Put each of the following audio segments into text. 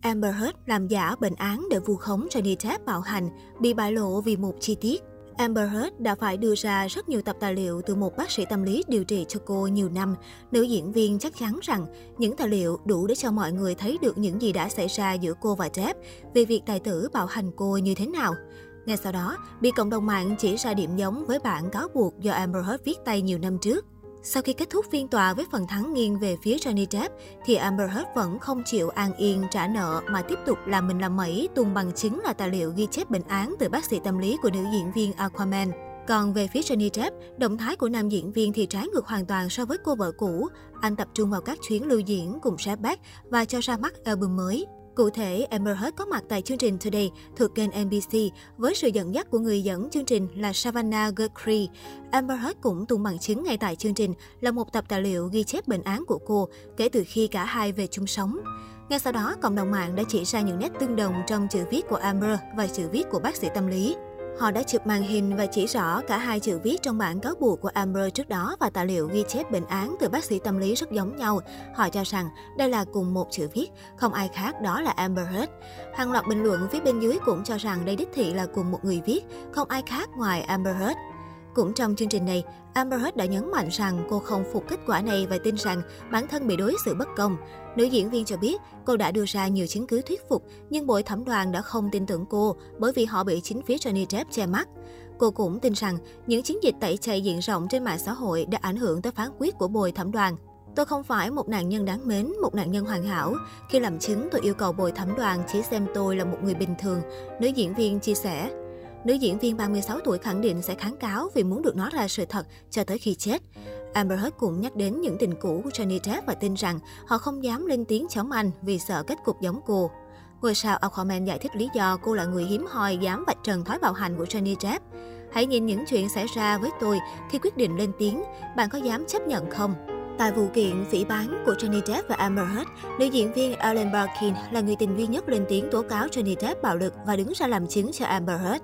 Amber Heard làm giả bệnh án để vu khống Johnny Depp bạo hành, bị bại lộ vì một chi tiết. Amber Heard đã phải đưa ra rất nhiều tập tài liệu từ một bác sĩ tâm lý điều trị cho cô nhiều năm. Nữ diễn viên chắc chắn rằng những tài liệu đủ để cho mọi người thấy được những gì đã xảy ra giữa cô và Depp về việc tài tử bạo hành cô như thế nào. Ngay sau đó, bị cộng đồng mạng chỉ ra điểm giống với bản cáo buộc do Amber Heard viết tay nhiều năm trước. Sau khi kết thúc phiên tòa với phần thắng nghiêng về phía Johnny Depp, thì Amber Heard vẫn không chịu an yên trả nợ mà tiếp tục làm mình làm mẩy tung bằng chứng là tài liệu ghi chép bệnh án từ bác sĩ tâm lý của nữ diễn viên Aquaman. Còn về phía Johnny Depp, động thái của nam diễn viên thì trái ngược hoàn toàn so với cô vợ cũ. Anh tập trung vào các chuyến lưu diễn cùng Shep Beck và cho ra mắt album mới. Cụ thể, Amber Heard có mặt tại chương trình Today thuộc kênh NBC với sự dẫn dắt của người dẫn chương trình là Savannah Guthrie. Amber Heard cũng tung bằng chứng ngay tại chương trình là một tập tài liệu ghi chép bệnh án của cô kể từ khi cả hai về chung sống. Ngay sau đó, cộng đồng mạng đã chỉ ra những nét tương đồng trong chữ viết của Amber và chữ viết của bác sĩ tâm lý. Họ đã chụp màn hình và chỉ rõ cả hai chữ viết trong bản cáo buộc của Amber trước đó và tài liệu ghi chép bệnh án từ bác sĩ tâm lý rất giống nhau. Họ cho rằng đây là cùng một chữ viết, không ai khác đó là Amber Heard. Hàng loạt bình luận phía bên dưới cũng cho rằng đây đích thị là cùng một người viết, không ai khác ngoài Amber Heard. Cũng trong chương trình này, Amber Heard đã nhấn mạnh rằng cô không phục kết quả này và tin rằng bản thân bị đối xử bất công. Nữ diễn viên cho biết cô đã đưa ra nhiều chứng cứ thuyết phục, nhưng bồi thẩm đoàn đã không tin tưởng cô bởi vì họ bị chính phía Johnny Depp che mắt. Cô cũng tin rằng những chiến dịch tẩy chay diện rộng trên mạng xã hội đã ảnh hưởng tới phán quyết của bồi thẩm đoàn. Tôi không phải một nạn nhân đáng mến, một nạn nhân hoàn hảo. Khi làm chứng, tôi yêu cầu bồi thẩm đoàn chỉ xem tôi là một người bình thường, nữ diễn viên chia sẻ. Nữ diễn viên 36 tuổi khẳng định sẽ kháng cáo vì muốn được nói ra sự thật cho tới khi chết. Amber Heard cũng nhắc đến những tình cũ của Johnny Depp và tin rằng họ không dám lên tiếng chống anh vì sợ kết cục giống cô. Ngôi sao Aquaman giải thích lý do cô là người hiếm hoi dám vạch trần thói bạo hành của Johnny Depp. Hãy nhìn những chuyện xảy ra với tôi khi quyết định lên tiếng, bạn có dám chấp nhận không? Tại vụ kiện phỉ bán của Johnny Depp và Amber Heard, nữ diễn viên Ellen Barkin là người tình duy nhất lên tiếng tố cáo Johnny Depp bạo lực và đứng ra làm chứng cho Amber Heard.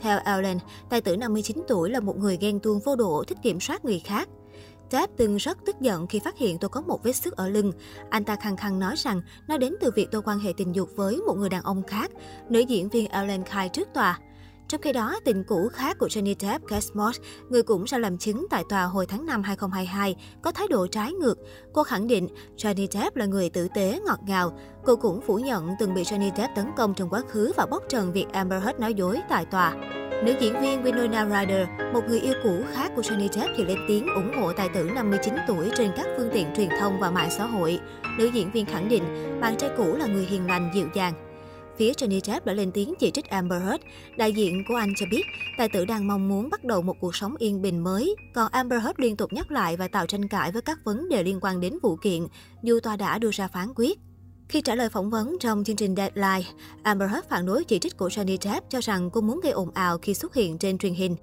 Theo Ellen, tài tử 59 tuổi là một người ghen tuông vô độ, thích kiểm soát người khác. Depp từng rất tức giận khi phát hiện tôi có một vết sức ở lưng. Anh ta khăng khăng nói rằng nó đến từ việc tôi quan hệ tình dục với một người đàn ông khác. Nữ diễn viên Ellen khai trước tòa. Trong khi đó, tình cũ khác của Johnny Depp, Kate Moss, người cũng ra làm chứng tại tòa hồi tháng 5 2022, có thái độ trái ngược. Cô khẳng định Johnny Depp là người tử tế, ngọt ngào. Cô cũng phủ nhận từng bị Johnny Depp tấn công trong quá khứ và bóc trần việc Amber Heard nói dối tại tòa. Nữ diễn viên Winona Ryder, một người yêu cũ khác của Johnny Depp thì lên tiếng ủng hộ tài tử 59 tuổi trên các phương tiện truyền thông và mạng xã hội. Nữ diễn viên khẳng định bạn trai cũ là người hiền lành, dịu dàng, Phía Johnny Depp đã lên tiếng chỉ trích Amber Heard. Đại diện của anh cho biết, tài tử đang mong muốn bắt đầu một cuộc sống yên bình mới. Còn Amber Heard liên tục nhắc lại và tạo tranh cãi với các vấn đề liên quan đến vụ kiện, dù tòa đã đưa ra phán quyết. Khi trả lời phỏng vấn trong chương trình Deadline, Amber Heard phản đối chỉ trích của Johnny Depp cho rằng cô muốn gây ồn ào khi xuất hiện trên truyền hình.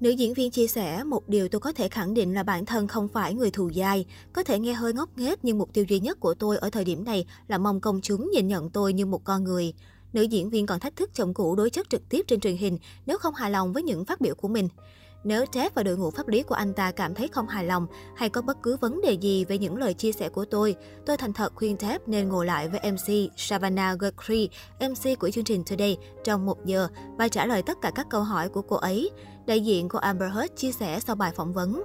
Nữ diễn viên chia sẻ, một điều tôi có thể khẳng định là bản thân không phải người thù dai. Có thể nghe hơi ngốc nghếch nhưng mục tiêu duy nhất của tôi ở thời điểm này là mong công chúng nhìn nhận tôi như một con người. Nữ diễn viên còn thách thức chồng cũ đối chất trực tiếp trên truyền hình nếu không hài lòng với những phát biểu của mình. Nếu Jeff và đội ngũ pháp lý của anh ta cảm thấy không hài lòng hay có bất cứ vấn đề gì về những lời chia sẻ của tôi, tôi thành thật khuyên Jeff nên ngồi lại với MC Savannah Guthrie, MC của chương trình Today, trong một giờ và trả lời tất cả các câu hỏi của cô ấy. Đại diện của Amber Heard chia sẻ sau bài phỏng vấn.